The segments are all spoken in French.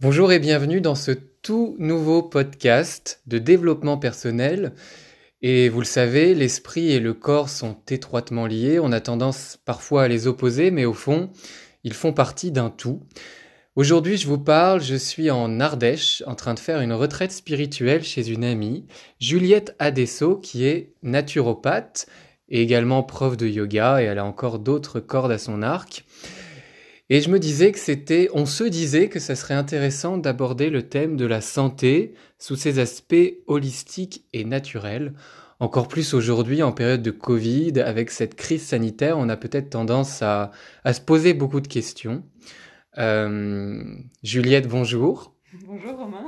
Bonjour et bienvenue dans ce tout nouveau podcast de développement personnel. Et vous le savez, l'esprit et le corps sont étroitement liés. On a tendance parfois à les opposer, mais au fond, ils font partie d'un tout. Aujourd'hui, je vous parle, je suis en Ardèche en train de faire une retraite spirituelle chez une amie, Juliette Adesso, qui est naturopathe et également prof de yoga, et elle a encore d'autres cordes à son arc. Et je me disais que c'était, on se disait que ça serait intéressant d'aborder le thème de la santé sous ses aspects holistiques et naturels. Encore plus aujourd'hui, en période de Covid, avec cette crise sanitaire, on a peut-être tendance à, à, se poser beaucoup de questions. Euh, Juliette, bonjour. Bonjour Romain.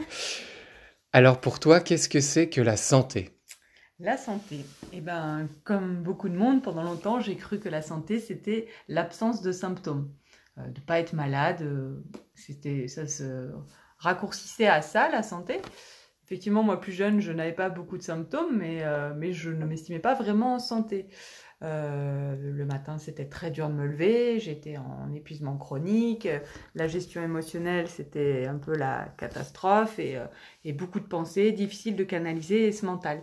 Alors pour toi, qu'est-ce que c'est que la santé? La santé. Eh ben, comme beaucoup de monde, pendant longtemps, j'ai cru que la santé, c'était l'absence de symptômes. Euh, de pas être malade. Euh, c'était, ça se raccourcissait à ça, la santé. Effectivement, moi, plus jeune, je n'avais pas beaucoup de symptômes, mais, euh, mais je ne m'estimais pas vraiment en santé. le matin, c'était très dur de me lever, j'étais en épuisement chronique, la gestion émotionnelle, c'était un peu la catastrophe et, et, beaucoup de pensées, difficiles de canaliser ce mental.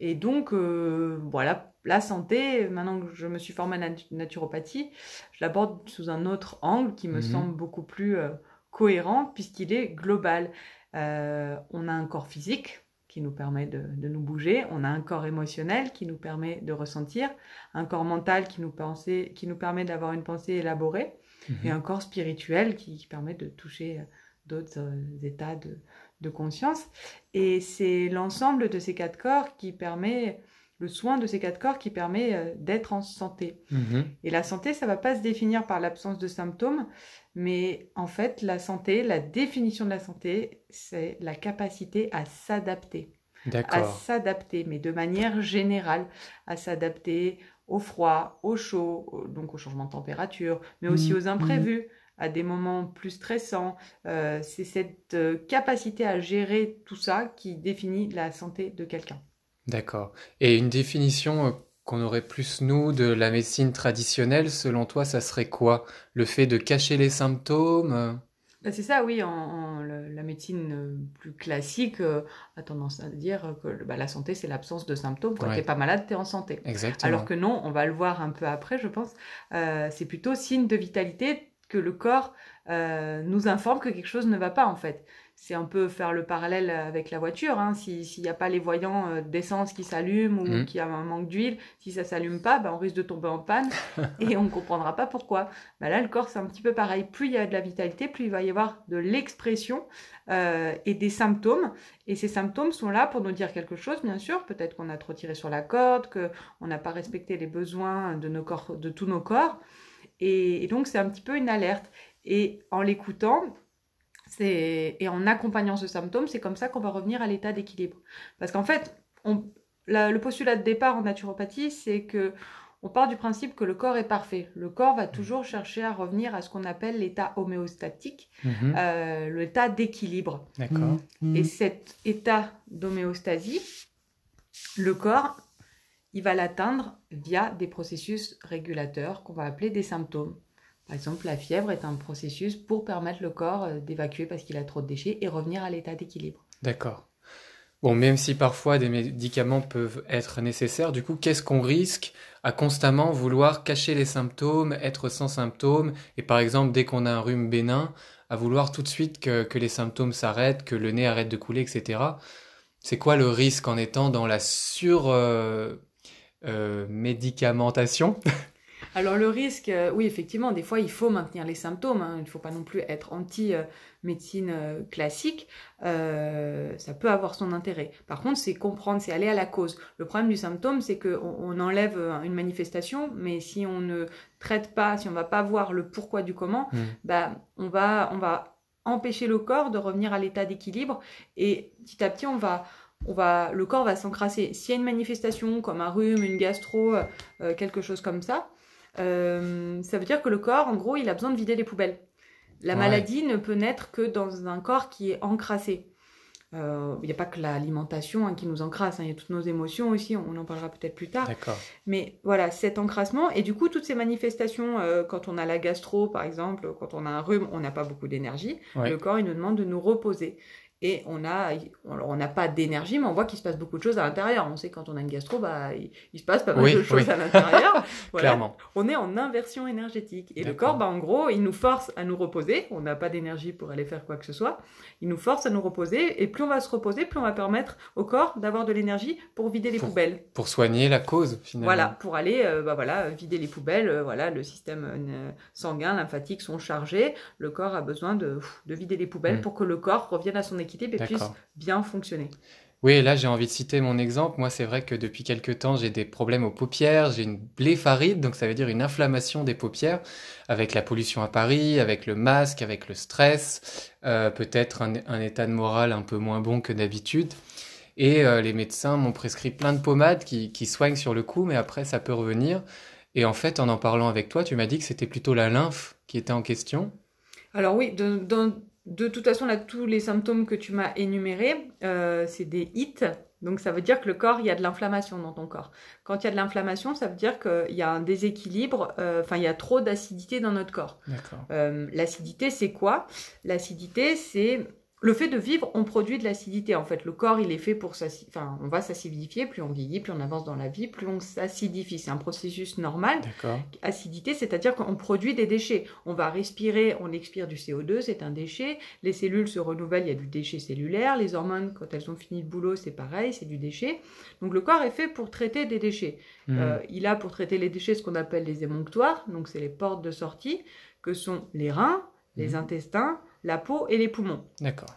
Et donc, voilà, la santé, maintenant que je me suis formée en naturopathie, je l'aborde sous un autre angle qui me mhm. semble beaucoup plus euh, cohérent puisqu'il est global. Euh, on a un corps physique qui nous permet de, nous bouger, on a un corps émotionnel qui nous permet de ressentir, un corps mental qui nous, qui nous permet d'avoir une pensée élaborée, mhm. et un corps spirituel qui, permet de toucher d'autres euh, états de, de conscience. Et c'est l'ensemble de ces quatre corps qui permet le soin de ces quatre corps qui permet euh, d'être en santé. Mhm. Et la santé, ça ne va pas se définir par l'absence de symptômes, mais en fait, la santé, la définition de la santé, c'est la capacité à s'adapter. À s'adapter, mais de manière générale, à s'adapter au froid, au chaud, donc au changement de température, mais aussi mhm. aux imprévus. à des moments plus stressants. Euh, c'est cette euh, capacité à gérer tout ça qui définit la santé de quelqu'un. D'accord. Et une définition euh, qu'on aurait plus, nous, de la médecine traditionnelle, selon toi, ça serait quoi? Le fait de cacher les symptômes euh? bah, C'est ça, oui. En, la médecine euh, plus classique a tendance à dire que bah, la santé, c'est l'absence de symptômes. Quand tu n'es pas malade, tu es en santé. Exactement. Alors que non, on va le voir un peu après, je pense, c'est plutôt signe de vitalité que le corps nous informe que quelque chose ne va pas, en fait c'est un peu faire le parallèle avec la voiture. Hein. S'il n'y a pas les voyants euh, d'essence qui s'allument ou mmh. qu'il y a un manque d'huile, si ça s'allume pas, ben, on risque de tomber en panne et on ne comprendra pas pourquoi. Ben là, le corps, c'est un petit peu pareil. Plus il y a de la vitalité, plus il va y avoir de l'expression euh, et des symptômes. Et ces symptômes sont là pour nous dire quelque chose, bien sûr. Peut-être qu'on a trop tiré sur la corde, qu'on n'a pas respecté les besoins de, nos corps, de tous nos corps. et donc, c'est un petit peu une alerte. Et en l'écoutant, et en accompagnant ce symptôme, c'est comme ça qu'on va revenir à l'état d'équilibre. Parce qu'en fait, le postulat de départ en naturopathie, c'est que on part du principe que le corps est parfait. Le corps va toujours chercher à revenir à ce qu'on appelle l'état homéostatique, mhm. euh, l'état d'équilibre. D'accord. Et cet état d'homéostasie, le corps, il va l'atteindre via des processus régulateurs qu'on va appeler des symptômes. Par exemple, la fièvre est un processus pour permettre le corps euh, d'évacuer parce qu'il a trop de déchets et revenir à l'état d'équilibre. D'accord. Bon, même si parfois des médicaments peuvent être nécessaires, du coup, qu'est-ce qu'on risque à constamment vouloir cacher les symptômes, être sans symptômes, et par exemple, dès qu'on a un rhume bénin, à vouloir tout de suite que, les symptômes s'arrêtent, que le nez arrête de couler, etc. C'est quoi le risque en étant dans la sur-médicamentation euh, euh, Alors le risque, euh, oui, effectivement, des fois, il faut maintenir les symptômes. Hein. Il ne faut pas non plus être anti-médecine euh, classique. Euh, ça peut avoir son intérêt. Par contre, c'est comprendre, c'est aller à la cause. Le problème du symptôme, c'est qu'on on enlève une manifestation, mais si on ne traite pas, si on ne va pas voir le pourquoi du comment, mmh. bah, on, va, on va empêcher le corps de revenir à l'état d'équilibre. Et petit à petit, on va on va, le corps va s'encrasser. S'il y a une manifestation comme un rhume, une gastro, quelque chose comme ça, euh, ça veut dire que le corps, en gros, il a besoin de vider les poubelles. La maladie ne peut naître que dans un corps qui est encrassé. Euh, il n'y a pas que l'alimentation hein, qui nous encrasse, hein, il y a toutes nos émotions aussi, on, en parlera peut-être plus tard. Mais voilà, cet encrassement, et du coup, toutes ces manifestations, euh, quand on a la gastro, par exemple, quand on a un rhume, on n'a pas beaucoup d'énergie, Ouais. le corps, il nous demande de nous reposer. Et on a, alors on n'a pas d'énergie, mais on voit qu'il se passe beaucoup de choses à l'intérieur. On sait que quand on a une gastro, bah, il, il se passe pas mal Oui, de choses oui. à l'intérieur. Voilà. Clairement. On est en inversion énergétique. Et le corps, bah, en gros, il nous force à nous reposer. On n'a pas d'énergie pour aller faire quoi que ce soit. Il nous force à nous reposer. Et plus on va se reposer, plus on va permettre au corps d'avoir de l'énergie pour vider les Pour- poubelles. Pour soigner la cause, finalement. Voilà, pour aller euh, bah, voilà, vider les poubelles. euh, voilà, le système euh, sanguin, lymphatique sont chargés. Le corps a besoin de, de vider les poubelles Mm. pour que le corps revienne à son équilibre et puisse bien fonctionner. Oui, là, j'ai envie de citer mon exemple. Moi, c'est vrai que depuis quelques temps, j'ai des problèmes aux paupières. J'ai une blépharite, donc ça veut dire une inflammation des paupières, avec la pollution à Paris, avec le masque, avec le stress, euh, peut-être un, un état de morale un peu moins bon que d'habitude. Et euh, les médecins m'ont prescrit plein de pommades qui, qui soignent sur le coup, mais après, ça peut revenir. Et en fait, en en parlant avec toi, tu m'as dit que c'était plutôt la lymphe qui était en question. Alors oui, de, de, de toute façon, là, tous les symptômes que tu m'as énumérés, euh, c'est des hits. Donc ça veut dire que le corps, il y a de l'inflammation dans ton corps. Quand il y a de l'inflammation, ça veut dire qu'il y a un déséquilibre, euh, enfin il y a trop d'acidité dans notre corps. D'accord. Euh, l'acidité, c'est quoi? L'acidité, c'est le fait de vivre, on produit de l'acidité. En fait, le corps, il est fait pour s'acidifier. Enfin, on va s'acidifier. Plus on vieillit, plus on avance dans la vie, plus on s'acidifie. C'est un processus normal. D'accord. Acidité, c'est-à-dire qu'on produit des déchets. On va respirer, on expire du CO2, c'est un déchet. Les cellules se renouvellent, il y a du déchet cellulaire. Les hormones, quand elles ont fini le boulot, c'est pareil, c'est du déchet. Donc le corps est fait pour traiter des déchets. Hmm. Euh, il a pour traiter les déchets ce qu'on appelle les émonctoires, donc c'est les portes de sortie, que sont les reins, les Mhm. intestins, la peau et les poumons. D'accord.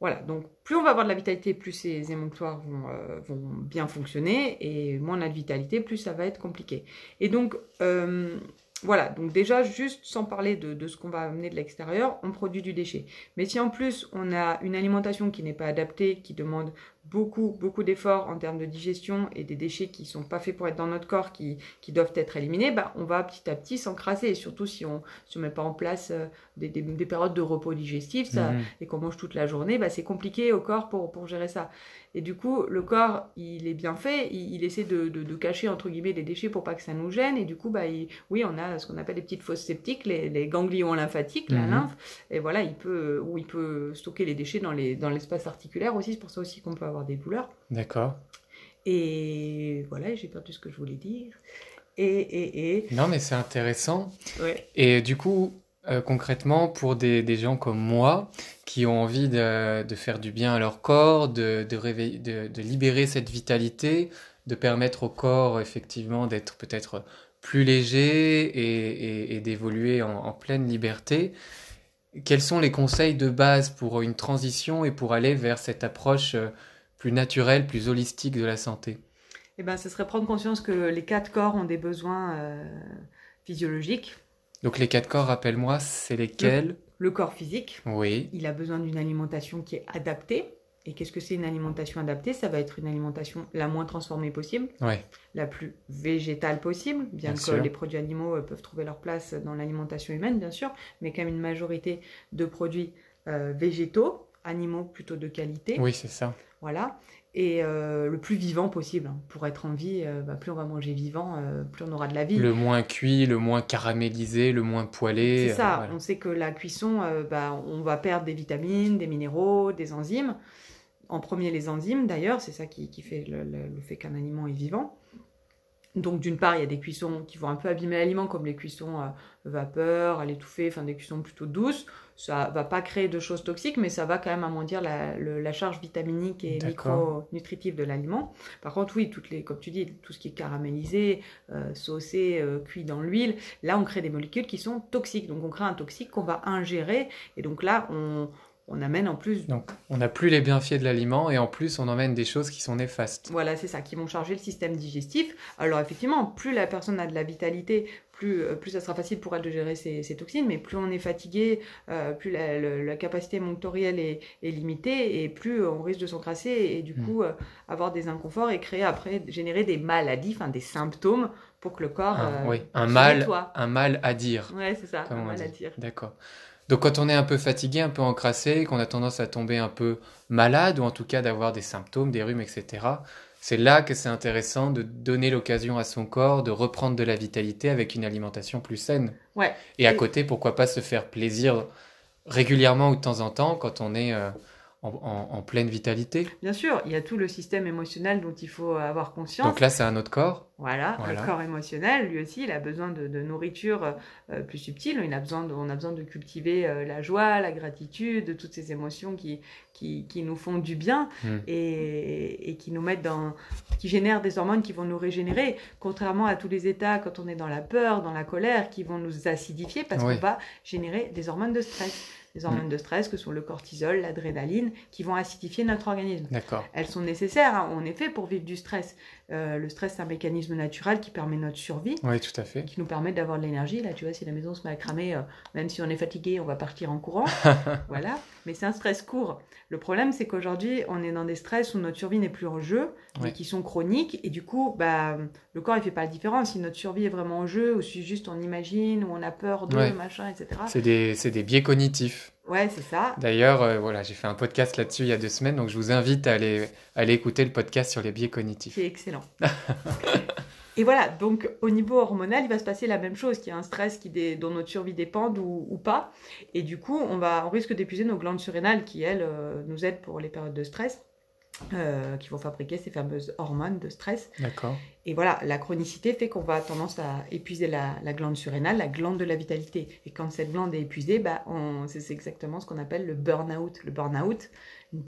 Voilà, donc plus on va avoir de la vitalité, plus ces émonctoires vont, euh, vont bien fonctionner, et moins on a de vitalité, plus ça va être compliqué. Et donc, euh, voilà, donc déjà, juste sans parler de, de ce qu'on va amener de l'extérieur, on produit du déchet. Mais si en plus on a une alimentation qui n'est pas adaptée, qui demande beaucoup, beaucoup d'efforts en termes de digestion et des déchets qui sont pas faits pour être dans notre corps, qui, qui doivent être éliminés, bah, on va petit à petit s'encrasser. Et surtout si on ne met pas en place euh, des, des- des périodes de repos digestif, ça, Mhm. et qu'on mange toute la journée, bah, c'est compliqué au corps pour, pour gérer ça. Et du coup, le corps, il est bien fait, il, il essaie de, de- de cacher, entre guillemets, les déchets pour pas que ça nous gêne. Et du coup, bah, il- oui, on a ce qu'on appelle les petites fosses septiques, les, les ganglions lymphatiques, la Mhm. lymphe. Et voilà, il peut, où il peut stocker les déchets dans les- dans l'espace articulaire aussi. C'est pour ça aussi qu'on peut avoir des douleurs. D'accord. Et voilà, j'ai perdu ce que je voulais dire. Et, et, et, Non, mais c'est intéressant. ouais. Et du coup, euh, concrètement, pour des, des gens comme moi qui ont envie de, de faire du bien à leur corps, de, de, réveiller, de, de libérer cette vitalité, de permettre au corps effectivement d'être peut-être plus léger et, et- et d'évoluer en, en pleine liberté, quels sont les conseils de base pour une transition et pour aller vers cette approche euh, plus naturelle, plus holistique de la santé? Eh ben, ce serait prendre conscience que les quatre corps ont des besoins euh, physiologiques. Donc les quatre corps, rappelle-moi, c'est lesquels? Le corps physique, Oui, il a besoin d'une alimentation qui est adaptée. Et qu'est-ce que c'est une alimentation adaptée? Ça va être une alimentation la moins transformée possible, ouais, la plus végétale possible, bien, Bien que sûr. les produits animaux euh, peuvent trouver leur place dans l'alimentation humaine, bien sûr, mais quand même une majorité de produits euh, végétaux, animaux plutôt de qualité. oui, c'est ça. Voilà. Et euh, le plus vivant possible. hein. Pour être en vie, euh, bah, plus on va manger vivant, euh, plus on aura de la vie. Le moins cuit, le moins caramélisé, le moins poêlé. C'est ça, voilà. on sait que la cuisson, bah, on va perdre des vitamines, des minéraux, des enzymes. En premier, les enzymes d'ailleurs, c'est ça qui, qui fait le, le- le fait qu'un aliment est vivant. Donc d'une part, il y a des cuissons qui vont un peu abîmer l'aliment, comme les cuissons euh, vapeur, à l'étouffer, enfin des cuissons plutôt douces. Ça va pas créer de choses toxiques, mais ça va quand même amoindrir la, le- la charge vitaminique et micronutritive de l'aliment. Par contre, oui, toutes les, comme tu dis, tout ce qui est caramélisé, euh, saucé, euh, cuit dans l'huile, là on crée des molécules qui sont toxiques. Donc on crée un toxique qu'on va ingérer, et donc là on, on amène en plus Donc, on n'a plus les bienfaits de l'aliment et en plus, on emmène des choses qui sont néfastes. Voilà, c'est ça, qui vont charger le système digestif. Alors effectivement, plus la personne a de la vitalité, plus, euh, plus ça sera facile pour elle de gérer ses, ses toxines, mais plus on est fatigué, euh, plus la, capacité monctorielle est, est limitée, et plus on risque de s'encrasser, et du Mm. coup euh, avoir des inconforts et créer après, générer des maladies, enfin des symptômes, pour que le corps Un, euh, oui, un se mal, nettoie. un mal à dire. Ouais, c'est ça, un mal à dire. D'accord. Donc quand on est un peu fatigué, un peu encrassé, qu'on a tendance à tomber un peu malade, ou en tout cas d'avoir des symptômes, des rhumes, etc., c'est là que c'est intéressant de donner l'occasion à son corps de reprendre de la vitalité avec une alimentation plus saine. Ouais. Et à côté, pourquoi pas se faire plaisir régulièrement ou de temps en temps quand on est euh, en, en, pleine vitalité. Bien sûr, il y a tout le système émotionnel dont il faut avoir conscience. Donc là, c'est un autre corps. Voilà, voilà, le corps émotionnel, lui aussi, il a besoin de, de nourriture euh, plus subtile. Il a besoin de, on a besoin de cultiver euh, la joie, la gratitude, de toutes ces émotions qui, qui, qui nous font du bien Hmm. et, et qui nous mettent dans, qui génèrent des hormones qui vont nous régénérer. Contrairement à tous les états, quand on est dans la peur, dans la colère, qui vont nous acidifier parce Oui. qu'on va générer des hormones de stress. Des hormones de stress que sont le cortisol, l'adrénaline, qui vont acidifier notre organisme. D'accord. Elles sont nécessaires, hein, en effet, pour vivre du stress. Euh, le stress, c'est un mécanisme naturel qui permet notre survie, Oui, tout à fait. qui nous permet d'avoir de l'énergie. Là, tu vois, si la maison se met à cramer, euh, même si on est fatigué, on va partir en courant. voilà. Mais c'est un stress court. Le problème, c'est qu'aujourd'hui, on est dans des stress où notre survie n'est plus en jeu, mais qui sont chroniques. Et du coup, bah, le corps, il fait pas la différence. Si notre survie est vraiment en jeu, ou si juste on imagine, ou on a peur de, machin, etc. C'est des, c'est des biais cognitifs. Ouais, c'est ça. D'ailleurs, euh, voilà, j'ai fait un podcast là-dessus il y a deux semaines, donc je vous invite à aller, à aller écouter le podcast sur les biais cognitifs. C'est excellent. Et voilà, donc au niveau hormonal, il va se passer la même chose, qu'il y a un stress qui dé- dont notre survie dépend ou, ou pas. Et du coup, on, va, on risque d'épuiser nos glandes surrénales qui, elles, euh, nous aident pour les périodes de stress, euh, qui vont fabriquer ces fameuses hormones de stress. D'accord. Et voilà, la chronicité fait qu'on va tendance à épuiser la, la glande surrénale, la glande de la vitalité. Et quand cette glande est épuisée, bah, on- c'est exactement ce qu'on appelle le burn-out. Le burn-out,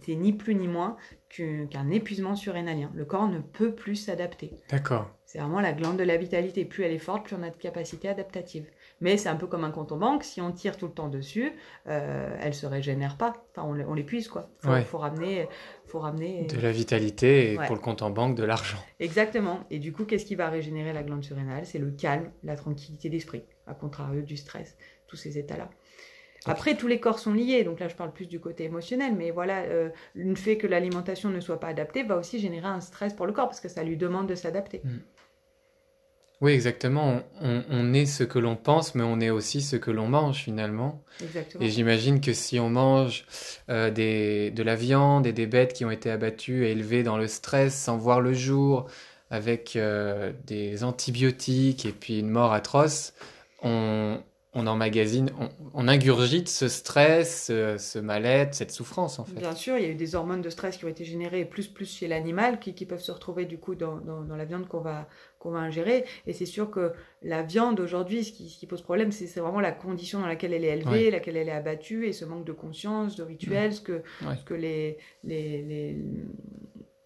c'est ni plus ni moins qu'un qu'un épuisement surrénalien. Le corps ne peut plus s'adapter. D'accord. C'est vraiment la glande de la vitalité. Plus elle est forte, plus on a de capacité adaptative. Mais c'est un peu comme un compte en banque. Si on tire tout le temps dessus, euh, elle se régénère pas. Enfin, on, l'épuise, quoi. Faut, Ouais. faut ramener, faut ramener. De la vitalité et Ouais. pour le compte en banque, de l'argent. Exactement. Et du coup, qu'est-ce qui va régénérer la glande surrénale? C'est le calme, la tranquillité d'esprit, à contrario du stress, tous ces états-là. Après, tous les corps sont liés, donc là je parle plus du côté émotionnel, mais voilà, euh, le fait que l'alimentation ne soit pas adaptée va aussi générer un stress pour le corps, parce que ça lui demande de s'adapter. Oui, exactement. On, est ce que l'on pense, mais on est aussi ce que l'on mange finalement. Exactement. Et j'imagine que si on mange euh, des, de la viande et des bêtes qui ont été abattues et élevées dans le stress sans voir le jour, avec euh, des antibiotiques et puis une mort atroce, on, on emmagasine, on, on ingurgite ce stress, ce, ce mal-être, cette souffrance en fait. Bien sûr, il y a eu des hormones de stress qui ont été générées plus plus chez l'animal qui, qui peuvent se retrouver du coup dans, dans, dans la viande qu'on va, qu'on va ingérer. Et c'est sûr que la viande aujourd'hui, ce qui, ce qui pose problème, c'est vraiment la condition dans laquelle elle est élevée, Ouais. laquelle elle est abattue et ce manque de conscience, de rituels, ce que, Ouais. ce que les, les, les,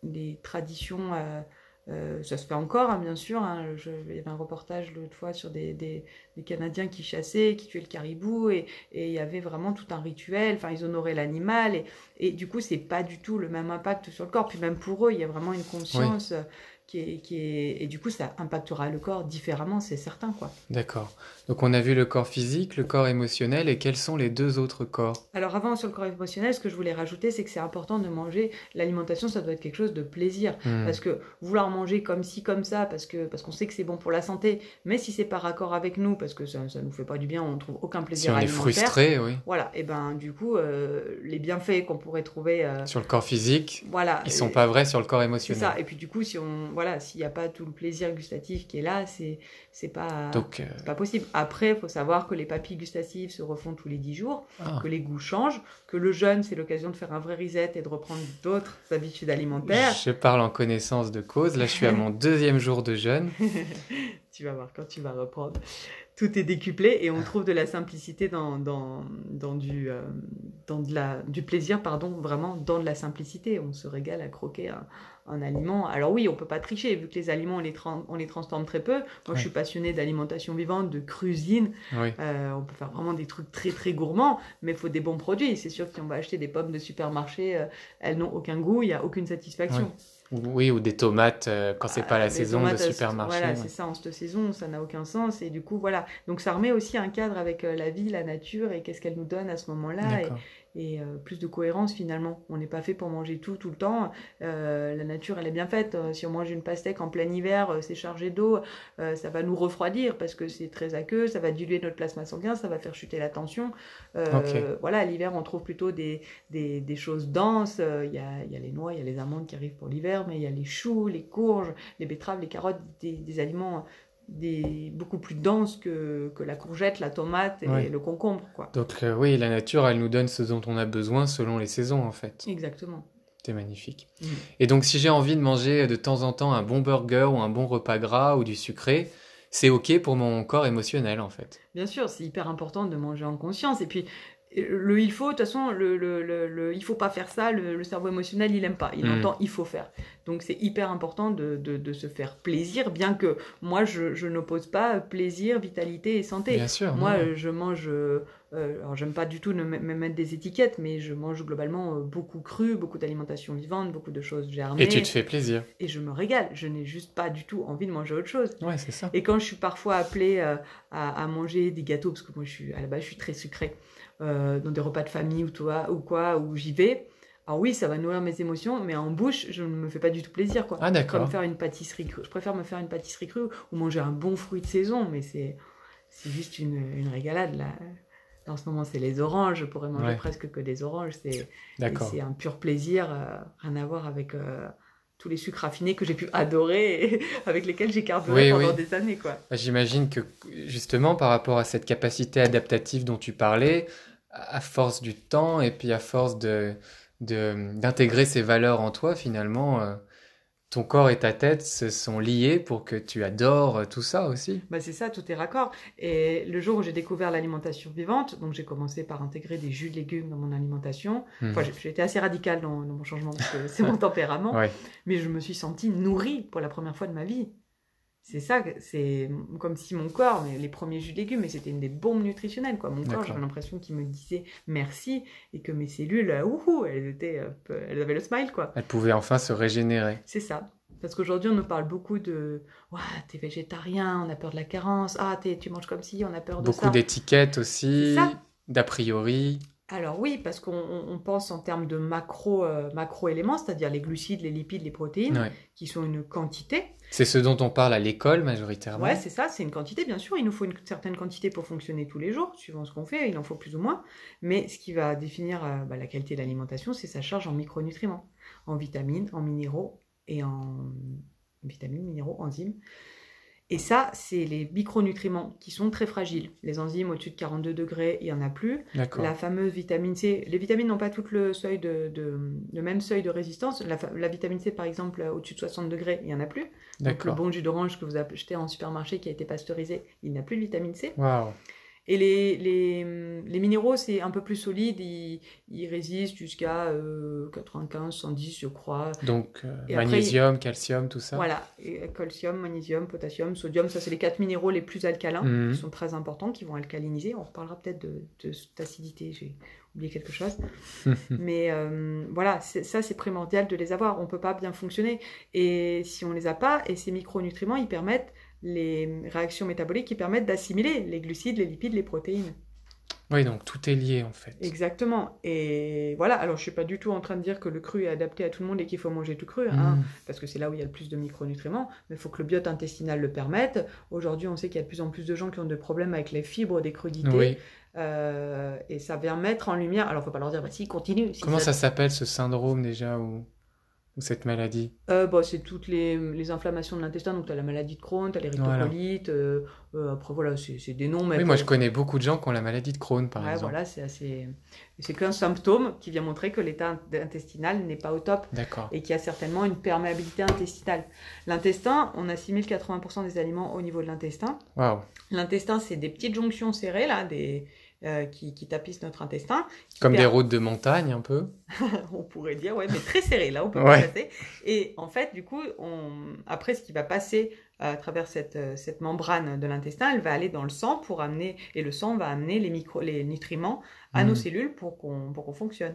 les traditions... euh, euh, ça se fait encore, hein, bien sûr. hein. Je- il y avait un reportage l'autre fois sur des, des, des Canadiens qui chassaient, qui tuaient le caribou, et, et il y avait vraiment tout un rituel. Enfin, ils honoraient l'animal, et, et du coup, c'est pas du tout le même impact sur le corps. Puis même pour eux, il y a vraiment une conscience euh, qui est, qui est, et du coup, ça impactera le corps différemment, c'est certain, quoi. D'accord. Donc on a vu le corps physique, le corps émotionnel, et quels sont les deux autres corps? Alors avant, sur le corps émotionnel, ce que je voulais rajouter, c'est que c'est important de manger. L'alimentation, ça doit être quelque chose de plaisir. Hmm. Parce que vouloir manger comme ci, comme ça, parce que parce qu'on sait que c'est bon pour la santé, mais si c'est pas raccord avec nous, parce que ça, ça nous fait pas du bien, on trouve aucun Si plaisir on est frustré, oui. Voilà, et ben du coup, euh, les bienfaits qu'on pourrait trouver, euh, Sur le corps physique, voilà, ils sont pas vrais sur le corps C'est émotionnel. ça. Et puis du coup, si on, voilà, s'il n'y a pas tout le plaisir gustatif qui est là, c'est c'est pas Donc, euh, c'est pas possible. Après, il faut savoir que les papilles gustatives se refont tous les 10 jours, ah. que les goûts changent, que le jeûne, c'est l'occasion de faire un vrai reset et de reprendre d'autres habitudes alimentaires. Je parle en connaissance de cause. Là, je suis à mon deuxième jour de jeûne. tu vas voir quand tu vas reprendre. Tout est décuplé et on trouve de la simplicité dans, dans, dans, du, euh, dans de la, du plaisir, pardon, vraiment dans de la simplicité. On se régale à croquer un, un aliment. Alors oui, on peut pas tricher, vu que les aliments, on les, on les transforme très peu. Moi, Ouais. je suis passionnée d'alimentation vivante, de cuisine. Oui. Euh, on peut faire vraiment des trucs très très gourmands, mais il faut des bons produits. C'est sûr que si on va acheter des pommes de supermarché, euh, elles n'ont aucun goût, il n'y a aucune satisfaction. Oui, ou des tomates euh, quand c'est pas la Ah, saison tomates, de supermarché. Voilà, ouais. c'est ça, en cette saison, ça n'a aucun sens. Et du coup, voilà. Donc ça remet aussi un cadre avec euh, la vie, la nature et qu'est-ce qu'elle nous donne à ce moment-là. Et euh, plus de cohérence finalement. On n'est pas fait pour manger tout tout le temps. Euh, la nature, elle est bien faite. Euh, si on mange une pastèque en plein hiver, c'est chargé d'eau, ça va nous refroidir parce que c'est très aqueux, ça va diluer notre plasma sanguin, ça va faire chuter la tension. Voilà, l'hiver, on trouve plutôt des, des, des choses denses. Il y a, y, a, les noix, il y a les amandes qui arrivent pour l'hiver, mais il y a les choux, les courges, les betteraves, les carottes, des, des aliments des, beaucoup plus dense que, que, la courgette, la tomate et le concombre. Quoi. Donc euh, oui, la nature, elle nous donne ce dont on a besoin selon les saisons en fait. Exactement. C'est magnifique. Mm. Et donc si j'ai envie de manger de temps en temps un bon burger ou un bon repas gras ou du sucré, c'est ok pour mon corps émotionnel en fait. Bien sûr, c'est hyper important de manger en conscience. Et puis le il faut, de toute façon, le, le, le, il faut pas faire ça, le, cerveau émotionnel, il aime pas. Il mm. entend il faut faire. Donc c'est hyper important de, de, de, se faire plaisir, bien que moi, je, je n'oppose pas plaisir, vitalité et santé. Bien sûr. Moi, je mange, euh, alors j'aime pas du tout me mettre des étiquettes, mais je mange globalement euh, beaucoup cru, beaucoup d'alimentation vivante, beaucoup de choses germées. Et tu te fais plaisir. Et je me régale. Je n'ai juste pas du tout envie de manger autre chose. Ouais, c'est ça. Et quand je suis parfois appelée euh, à, à, manger des gâteaux, parce que moi, je suis, à la base, je suis très sucrée. Euh, dans des repas de famille ou, toi, ou quoi, où j'y vais. Alors oui, ça va nourrir mes émotions, mais en bouche, je ne me fais pas du tout plaisir, quoi. Ah d'accord. Comme faire une pâtisserie crue. Je préfère me faire une pâtisserie crue ou manger un bon fruit de saison, mais c'est c'est juste une, une régalade là. En ce moment, c'est les oranges. Je pourrais manger presque que des oranges. C'est c'est un pur plaisir, euh, rien à voir avec euh, tous les sucres raffinés que j'ai pu adorer et avec lesquels j'ai carburé pendant des années. quoi. J'imagine que justement, par rapport à cette capacité adaptative dont tu parlais, à force du temps et puis à force de d'intégrer ces valeurs en toi, finalement, euh, ton corps et ta tête se sont liés pour que tu adores euh, tout ça aussi. Bah c'est ça, tout est raccord. Et le jour où j'ai découvert l'alimentation vivante, donc j'ai commencé par intégrer des jus de légumes dans mon alimentation. Mhm. Enfin, j'ai été assez radicale dans, dans, mon changement parce que c'est mon tempérament. Mais je me suis sentie nourrie pour la première fois de ma vie c'est ça, c'est comme si mon corps, les premiers jus de légumes, mais c'était une des bombes nutritionnelles, quoi. Mon corps, j'avais l'impression qu'il me disait merci et que mes cellules, euh, ouhou, elles, étaient, euh, elles avaient le smile, quoi. Elles pouvaient enfin se régénérer. C'est ça. Parce qu'aujourd'hui, on nous parle beaucoup de ouais, t'es végétarien, on a peur de la carence, ah, tu manges comme si, on a peur de beaucoup ça. Beaucoup d'étiquettes aussi, d'a priori. Alors oui, parce qu'on pense en termes de macro, euh, macro éléments, c'est-à-dire les glucides, les lipides, les protéines, qui sont une quantité. C'est ce dont on parle à l'école majoritairement. Ouais, c'est ça, c'est une quantité, bien sûr. Il nous faut une certaine quantité pour fonctionner tous les jours, suivant ce qu'on fait, il en faut plus ou moins. Mais ce qui va définir euh, bah, la qualité de l'alimentation, c'est sa charge en micronutriments, en vitamines, en minéraux et en vitamines, minéraux, enzymes. Et ça, c'est les micronutriments qui sont très fragiles. Les enzymes au-dessus de 42 degrés, il n'y en a plus. La fameuse vitamine C, les vitamines n'ont pas tout le, seuil de, le même seuil de résistance. La, vitamine C, par exemple, au-dessus de 60 degrés, il n'y en a plus. Donc le bon jus d'orange que vous achetez en supermarché qui a été pasteurisé, il n'a plus de vitamine C. Wow. Et les, les, les minéraux, c'est un peu plus solide, ils, ils résistent jusqu'à 95, 110, je crois. Donc, euh, magnésium, calcium, tout ça Voilà, et, euh, calcium, magnésium, potassium, sodium, ça c'est les quatre minéraux les plus alcalins, mhm. qui sont très importants, qui vont alcaliniser. On reparlera peut-être de, de d'acidité, j'ai oublié quelque chose. Mais euh, voilà, ça c'est primordial de les avoir, on ne peut pas bien fonctionner. Et si on ne les a pas, et ces micronutriments, ils permettent les réactions métaboliques qui permettent d'assimiler les glucides, les lipides, les protéines. Oui, donc tout est lié en fait. Exactement. Et voilà, alors je suis pas du tout en train de dire que le cru est adapté à tout le monde et qu'il faut manger tout cru, hein, mm. parce que c'est là où il y a le plus de micronutriments, mais il faut que le biote intestinal le permette. Aujourd'hui, on sait qu'il y a de plus en plus de gens qui ont des problèmes avec les fibres, des crudités. Euh, et ça vient mettre en lumière. Alors, faut pas leur dire, bah si, continue. Comment ça, s'appelle ce syndrome déjà ou cette maladie euh, bah, C'est toutes les, les, inflammations de l'intestin. Donc, tu as la maladie de Crohn, tu as. Euh, euh, après, voilà, c'est des noms. Mais oui, moi, je connais beaucoup de gens qui ont la maladie de Crohn, par ouais, exemple. voilà, c'est assez. C'est qu'un symptôme qui vient montrer que l'état intestinal n'est pas au top. D'accord. Et qu'il y a certainement une perméabilité intestinale. L'intestin, on assimile 80% des aliments au niveau de l'intestin. Waouh. L'intestin, c'est des petites jonctions serrées, là, des euh, qui, qui, tapissent notre intestin. Comme des routes de montagne, un peu On pourrait dire, ouais, mais très serrées, là, on peut pas passer. Et en fait, du coup, on... après, ce qui va passer à travers cette, euh, cette membrane de l'intestin, elle va aller dans le sang pour amener, et le sang va amener les, micro, les nutriments à nos mmh. cellules pour qu'on qu'on fonctionne.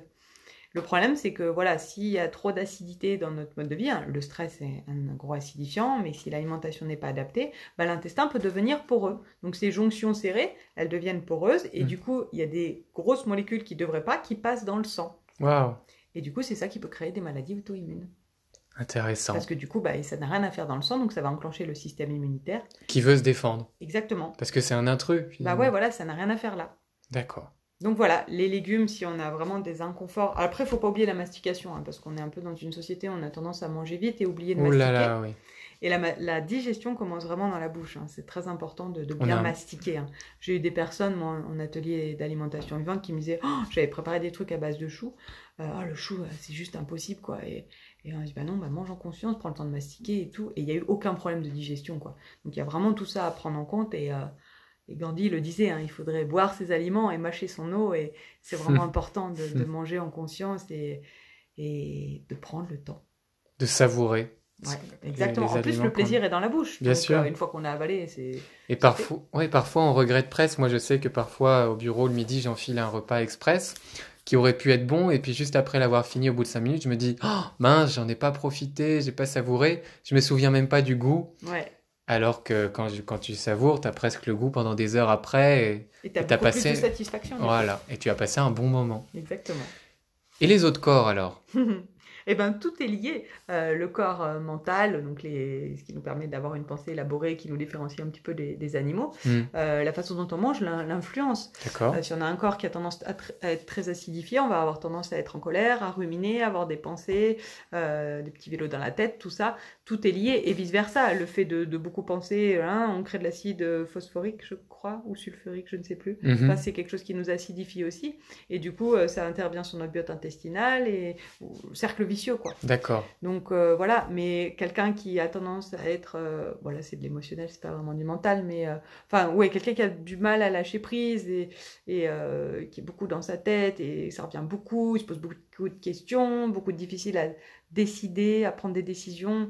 Le problème, c'est que voilà, s'il y a trop d'acidité dans notre mode de vie, hein, le stress est un gros acidifiant, mais si l'alimentation n'est pas adaptée, bah, l'intestin peut devenir poreux. Donc ces jonctions serrées, elles deviennent poreuses et Mm. du coup, il y a des grosses molécules qui ne devraient pas qui passent dans le sang. Waouh, Et du coup, c'est ça qui peut créer des maladies auto-immunes. intéressant. Parce que du coup, bah, ça n'a rien à faire dans le sang, donc ça va enclencher le système immunitaire. Qui veut se défendre Exactement. Parce que c'est un intrus. Bah finalement. ouais, voilà, ça n'a rien à faire là. D'accord. Donc voilà, les légumes, si on a vraiment des inconforts. Après, il faut pas oublier la mastication, hein, parce qu'on est un peu dans une société où on a tendance à manger vite et oublier de Oh mastiquer. là là, oui. Et la, digestion commence vraiment dans la bouche. hein. C'est très important de, bien a- mastiquer. hein. J'ai eu des personnes moi, en atelier d'alimentation vivante qui me disaient oh, J'avais préparé des trucs à base de chou. Euh, Ah, le chou, euh, c'est juste impossible. quoi. Et, et on dit Bah non, bah, mange en conscience, prends le temps de mastiquer et tout. Et il n'y a eu aucun problème de digestion. quoi. Donc il y a vraiment tout ça à prendre en compte. Et, euh, et Gandhi le disait hein, il faudrait boire ses aliments et mâcher son eau. Et c'est vraiment important de, de manger en conscience et, et de prendre le temps. De savourer. Ouais, exactement. les en plus, le plaisir est dans la bouche. Bien Donc, sûr. euh, une fois qu'on a avalé, c'est. Et parfois, ouais, parfois on regrette presque. Moi, je sais que parfois au bureau le midi, j'enfile un repas express qui aurait pu être bon, et puis juste après l'avoir fini, au bout de cinq minutes, je me dis, oh, mince, j'en ai pas profité, j'ai pas savouré, je me souviens même pas du goût. Ouais. Alors que quand, quand tu savoures, t'as presque le goût pendant des heures après, et t'as beaucoup passé- plus de satisfaction. voilà, et tu as passé un bon moment. Exactement. Et les autres corps alors? Eh ben tout est lié. Euh, le corps euh, mental, donc les... ce qui nous permet d'avoir une pensée élaborée, qui nous différencie un petit peu des, des animaux. Hmm, Euh, la façon dont on mange l'in- l'influence. Euh, si on a un corps qui a tendance à, tr- à être très acidifié, on va avoir tendance à être en colère, à ruminer, à avoir des pensées, des petits vélos dans la tête, tout ça, tout est lié et vice versa. Le fait de, de beaucoup penser, hein, on crée de l'acide phosphorique, je crois, ou sulfurique, je ne sais plus. Enfin, c'est quelque chose qui nous acidifie aussi, et du coup, ça intervient sur notre biote intestinale et cercle vicieux, quoi. D'accord. Donc euh, voilà, mais quelqu'un qui a tendance à être, euh, voilà, c'est de l'émotionnel, c'est pas vraiment du mental, mais euh, enfin, ouais, quelqu'un qui a du mal à lâcher prise et, et qui est beaucoup dans sa tête et ça revient beaucoup, il se pose beaucoup de questions, beaucoup de difficiles à décider, à prendre des décisions.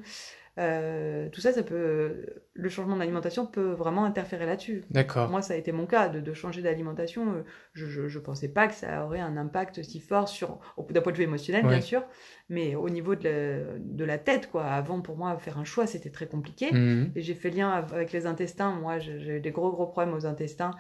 Euh, tout ça, ça peut, le changement d'alimentation peut vraiment interférer là-dessus. D'accord. Moi, ça a été mon cas de, de changer d'alimentation. Je, je, je pensais pas que ça aurait un impact si fort sur, d'un point de vue émotionnel, Ouais. bien sûr, mais au niveau de la, de la tête, quoi. Avant, pour moi, faire un choix, c'était très compliqué. Mhm. Et j'ai fait lien av- avec les intestins. Moi, j'ai eu des gros, gros problèmes aux intestins.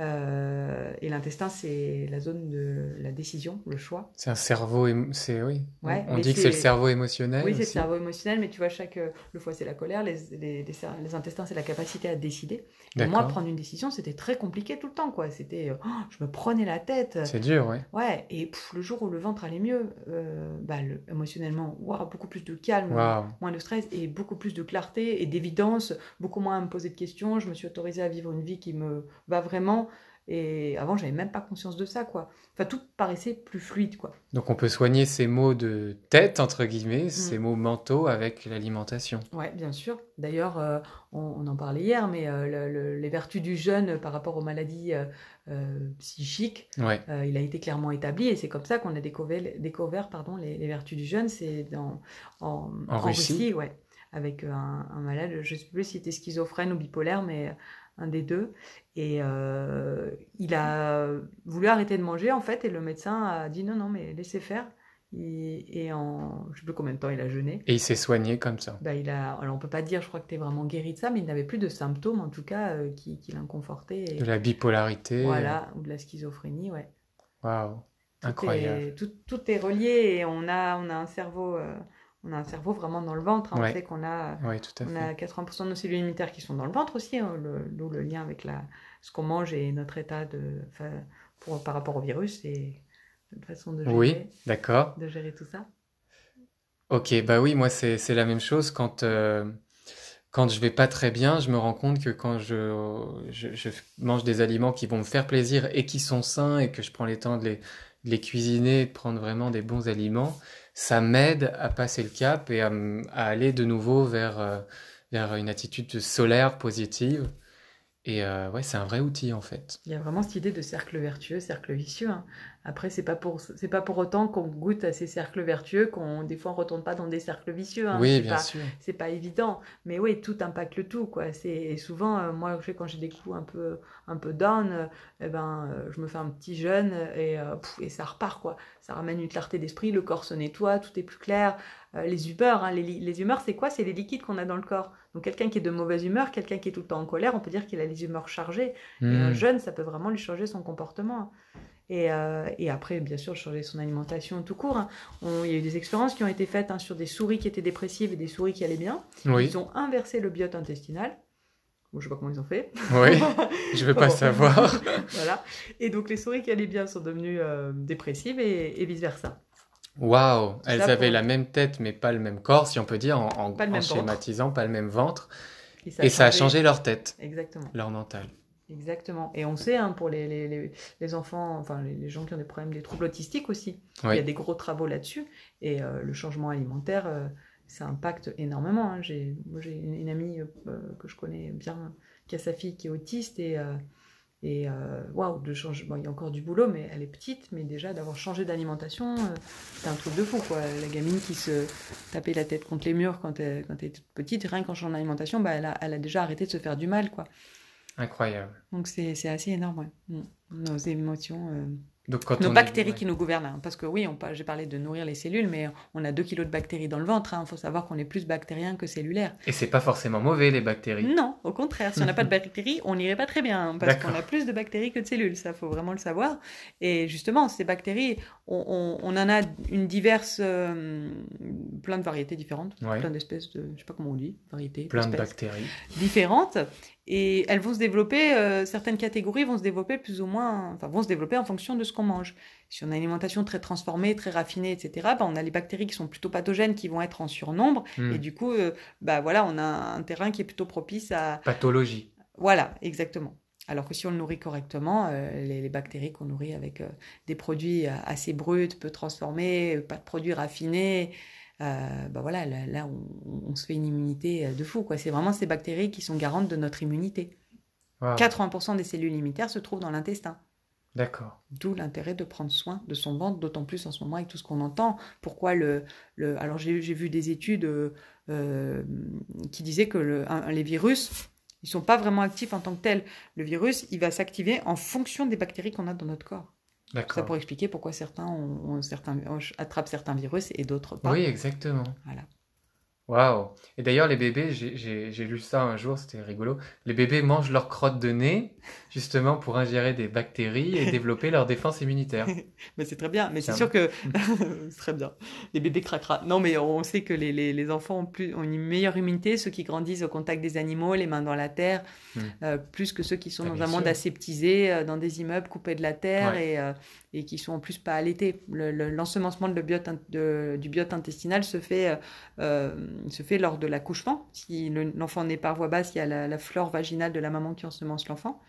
Euh, et l'intestin, c'est la zone de la décision, le choix. C'est un cerveau, c'est oui. Ouais, on dit que c'est le cerveau émotionnel. Oui, c'est le cerveau émotionnel, mais tu vois, chaque, le foie, c'est la colère, les, les, les, cer- les intestins, c'est la capacité à décider. Et moi, prendre une décision, c'était très compliqué tout le temps, quoi. C'était, oh, je me prenais la tête. C'est dur, ouais. Ouais, et pff, le jour où le ventre allait mieux, euh, bah, le- émotionnellement, beaucoup plus de calme, moins de stress et beaucoup plus de clarté et d'évidence, beaucoup moins à me poser de questions. Je me suis autorisée à vivre une vie qui me va vraiment. Et avant, j'avais même pas conscience de ça, quoi. Enfin, tout paraissait plus fluide, quoi. Donc on peut soigner ces maux de tête, entre guillemets, Mm. ces maux mentaux avec l'alimentation. Ouais, bien sûr. D'ailleurs, euh, on, on en parlait hier, mais euh, le- le- les vertus du jeûne par rapport aux maladies euh, psychiques, Ouais. il a été clairement établi et c'est comme ça qu'on a découvert, découvert pardon, les, les vertus du jeûne. C'est dans, en, En Russie. ouais, avec un, un malade, je ne sais plus si c'était schizophrène ou bipolaire, mais un des deux. Et euh, il a voulu arrêter de manger en fait, et le médecin a dit non, non, mais laissez faire. Et, et en je sais plus combien de temps il a jeûné. Et il s'est soigné comme ça. Bah, il a, alors on peut pas dire, je crois que tu es vraiment guéri de ça, mais il n'avait plus de symptômes en tout cas euh, qui, qui l'inconfortaient. et- De la bipolarité. Voilà, ou de la schizophrénie, ouais. Waouh. Incroyable. est, tout, tout est relié et on a, on a un cerveau, euh, on a un cerveau vraiment dans le ventre. hein. Ouais. On sait qu'on a, à on a 80% de nos cellules immunitaires qui sont dans le ventre aussi, hein, le, d'où le lien avec la, ce qu'on mange et notre état de, pour, par rapport au virus et notre façon de gérer, Oui, d'accord. de gérer tout ça. Ok, bah oui, moi c'est c'est la même chose quand euh, quand je vais pas très bien, je me rends compte que quand je, je je mange des aliments qui vont me faire plaisir et qui sont sains et que je prends les temps de les de les cuisiner, de prendre vraiment des bons aliments, ça m'aide à passer le cap et à, aller de nouveau vers euh, vers une attitude solaire positive. Et euh, ouais, c'est un vrai outil en fait. Il y a vraiment cette idée de cercle vertueux, cercle vicieux. hein. Après, c'est pas pour c'est pas pour autant qu'on goûte à ces cercles vertueux qu'on des fois on retourne pas dans des cercles vicieux. Hein. Oui, C'est bien pas- sûr. c'est pas évident mais oui tout impacte le tout quoi c'est et souvent euh, moi je sais, quand j'ai des coups un peu un peu down euh, eh ben euh, je me fais un petit jeûne et pff, et ça repart quoi ça ramène une clarté d'esprit le corps se nettoie tout est plus clair les humeurs hein, les, les humeurs c'est quoi? C'est les liquides qu'on a dans le corps donc quelqu'un qui est de mauvaise humeur quelqu'un qui est tout le temps en colère on peut dire qu'il a les humeurs chargées et un Hmm. jeûne ça peut vraiment lui changer son comportement et, euh, et après, bien sûr, changer son alimentation tout court. hein. On- il y a eu des expériences qui ont été faites hein, sur des souris qui étaient dépressives et des souris qui allaient bien. Oui, Ils ont inversé le biote intestinal. Bon, je sais pas comment ils ont fait. oui, je veux pas Bon. savoir. voilà. Et donc les souris qui allaient bien sont devenues euh, dépressives et, et vice versa. Waouh, elles ça avaient pour- la même tête mais pas le même corps, si on peut dire, en, en- Pas le en même ventre. schématisant, pas le même ventre. Et ça a changé leur tête, Exactement. leur mental. Exactement. Et on sait hein, pour les, les, enfants, enfin les, gens qui ont des problèmes, des troubles autistiques aussi, il y a des gros travaux là-dessus. Et euh, le changement alimentaire, euh, ça impacte énormément. hein. J'ai, moi, j'ai une, une amie euh, que je connais bien qui a sa fille qui est autiste et et waouh, de changer. Bon, il y a encore du boulot, mais elle est petite, mais déjà d'avoir changé d'alimentation, euh, c'est un truc de fou quoi. La gamine qui se tapait la tête contre les murs quand elle, quand elle était petite, rien qu'en changeant d'alimentation, bah, elle, a, elle a déjà arrêté de se faire du mal quoi. Incroyable. Donc c'est, assez énorme. Mm. Nos émotions. Donc quand nos est- bactéries qui nous gouvernent. hein. Parce que oui, j'ai parlé de nourrir les cellules, mais on a 2 kilos de bactéries dans le ventre. Il faut savoir qu'on est plus bactérien que cellulaire. Et c'est pas forcément mauvais les bactéries. Non, au contraire. Si on n'a pas de bactéries, on n'irait pas très bien. hein, Parce qu'on a plus de bactéries que de cellules. Ça, faut vraiment le savoir. Et justement, ces bactéries, on, on- on en a une diverse... euh, plein de variétés différentes. Ouais. Plein d'espèces de... Je sais pas comment on dit. Variétés. Plein de bactéries. différentes et elles vont se développer, euh, certaines catégories vont se développer plus ou moins, enfin vont se développer en fonction de ce qu'on mange. Si on a une alimentation très transformée, très raffinée, etc., bah, on a les bactéries qui sont plutôt pathogènes qui vont être en surnombre Hmm. et du coup, euh, bah voilà, on a un terrain qui est plutôt propice à, Pathologie. voilà, exactement. Alors que si on le nourrit correctement, euh, les, les bactéries qu'on nourrit avec euh, des produits assez bruts, peu transformés, pas de produits raffinés, euh, bah voilà, là, là, on, on se fait une immunité de fou. quoi. C'est vraiment ces bactéries qui sont garantes de notre immunité. Waouh. 80% des cellules immunitaires se trouvent dans l'intestin. D'accord. D'où l'intérêt de prendre soin de son ventre, d'autant plus en ce moment avec tout ce qu'on entend. Pourquoi le... le... Alors j'ai vu des études euh, euh, qui disaient que le, un- les virus, ils sont pas vraiment actifs en tant que tels. Le virus, il va s'activer en fonction des bactéries qu'on a dans notre corps. Ça D'accord. pour expliquer pourquoi certains, ont, ont certains ont- attrapent certains virus et d'autres pas. Oui, exactement. Voilà. Waouh. Et d'ailleurs, les bébés, j'ai- j'ai j'ai lu ça un jour, c'était rigolo. Les bébés mangent leur crotte de nez, justement pour ingérer des bactéries et développer leur défense immunitaire. Mais c'est très bien. Mais c'est sûr que c'est très bien. Les bébés craquera. Non, mais on sait que les, les, les enfants ont, plus, ont une meilleure immunité, ceux qui grandissent au contact des animaux, les mains dans la terre, Hmm. euh, plus que ceux qui sont Ah, dans bien un monde sûr. aseptisé, euh, dans des immeubles coupés de la terre Ouais. et, euh, et qui sont en plus pas allaités. Le- le- L'ensemencement de biote in- de- du biote intestinal se fait, euh, euh, se fait lors de l'accouchement. Si le- l'enfant naît par voie basse, il y a la, la flore vaginale de la maman qui ensemence l'enfant.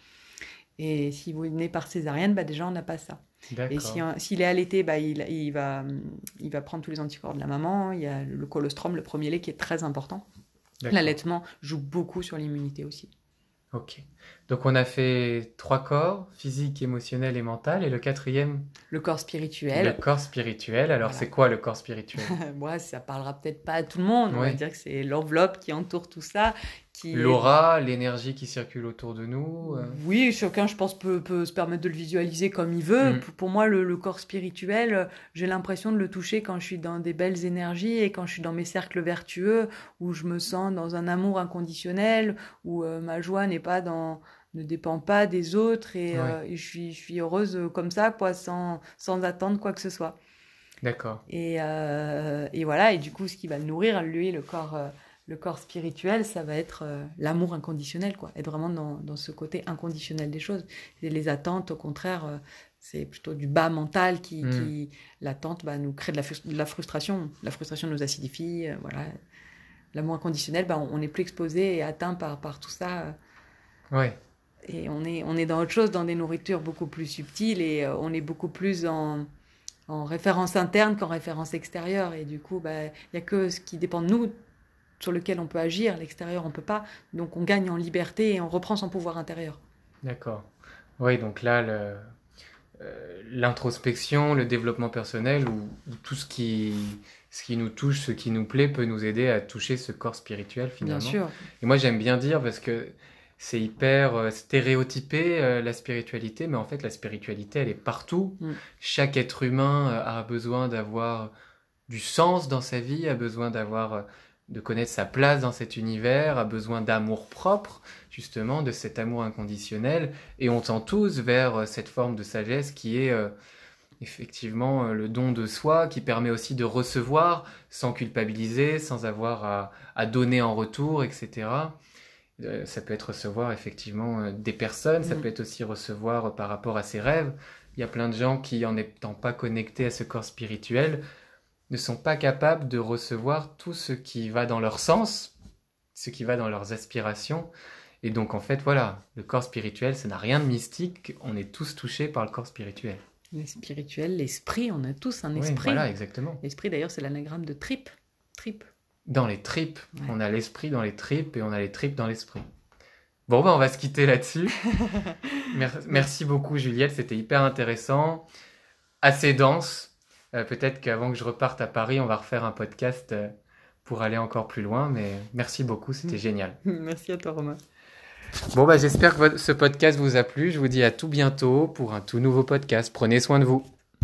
Et si vous naissez par césarienne, bah déjà on n'a pas ça. Et D'accord. si s'il est allaité, bah, il, il va, il va prendre tous les anticorps de la maman. Il y a le colostrum, le premier lait, qui est très important. L'allaitement joue beaucoup sur l'immunité aussi. Ok. Donc on a fait trois corps, physique, émotionnel et mental, et le quatrième, Le corps le spirituel, corps spirituel. Alors Voilà. c'est quoi le corps spirituel? Moi, ça parlera peut-être pas à tout le monde. On va Ouais. dire que c'est l'enveloppe qui entoure tout ça. Qui est- L'aura, l'énergie qui circule autour de nous. euh, Oui, chacun, je pense, peut, peut se permettre de le visualiser comme il veut. Mm. Pour- Pour moi, le, le corps spirituel, j'ai l'impression de le toucher quand je suis dans des belles énergies et quand je suis dans mes cercles vertueux, où je me sens dans un amour inconditionnel, où euh, ma joie n'est pas dans ne dépend pas des autres et, euh, et je suis je suis heureuse comme ça quoi sans sans attendre quoi que ce soit D'accord. et, euh, et voilà, et du coup, ce qui va le nourrir, lui, le corps, le corps spirituel, ça va être euh, l'amour inconditionnel, quoi. Être vraiment dans, dans ce côté inconditionnel des choses. Et les attentes, au contraire, euh, c'est plutôt du bas mental qui, Mm. qui l'attente, bah, nous crée de la, frus- de la frustration. La frustration nous acidifie, euh, voilà. L'amour inconditionnel, bah, on, on est plus exposé et atteint par, par tout ça. Ouais. et on est, on est dans autre chose, dans des nourritures beaucoup plus subtiles et on est beaucoup plus en, en référence interne qu'en référence extérieure. Et du coup, bah, il n'y a que ce qui dépend de nous sur lequel on peut agir. L'extérieur, on peut pas. Donc on gagne en liberté et on reprend son pouvoir intérieur. D'accord. Oui, donc là, le... l'introspection, le développement personnel ou, tout ce qui, ce qui nous touche, ce qui nous plaît peut nous aider à toucher ce corps spirituel finalement. Bien sûr. Et moi j'aime bien dire parce que c'est hyper euh, stéréotypé euh, la spiritualité, mais en fait la spiritualité elle est partout. Mm. Chaque être humain euh, a besoin d'avoir du sens dans sa vie, a besoin d'avoir de connaître sa place dans cet univers, a besoin d'amour propre, justement, de cet amour inconditionnel, et on tend tous vers cette forme de sagesse qui est effectivement le don de soi, qui permet aussi de recevoir sans culpabiliser, sans avoir à, à donner en retour, etc. Euh, ça peut être recevoir effectivement euh, des personnes, ça mm. peut être aussi recevoir euh, par rapport à ses rêves. Il y a plein de gens qui, en n'étant pas connectés à ce corps spirituel, ne sont pas capables de recevoir tout ce qui va dans leur sens, ce qui va dans leurs aspirations. Et donc en fait, voilà, le corps spirituel, ça n'a rien de mystique, on est tous touchés par le corps spirituel. Le spirituel, l'esprit, on a tous un esprit. Oui, voilà, exactement. L'esprit d'ailleurs, c'est l'anagramme de trip. Trip dans les tripes. On a l'esprit dans les tripes et on a les tripes dans l'esprit. Bon, ben, on va se quitter là-dessus. merci beaucoup, Juliette. C'était hyper intéressant. Assez dense. Euh, peut-être qu'avant que je reparte à Paris, on va refaire un podcast euh, pour aller encore plus loin. Mais merci beaucoup. C'était génial. merci à toi, Romain. Bon, bah, j'espère que ce podcast vous a plu. Je vous dis à tout bientôt pour un tout nouveau podcast. Prenez soin de vous.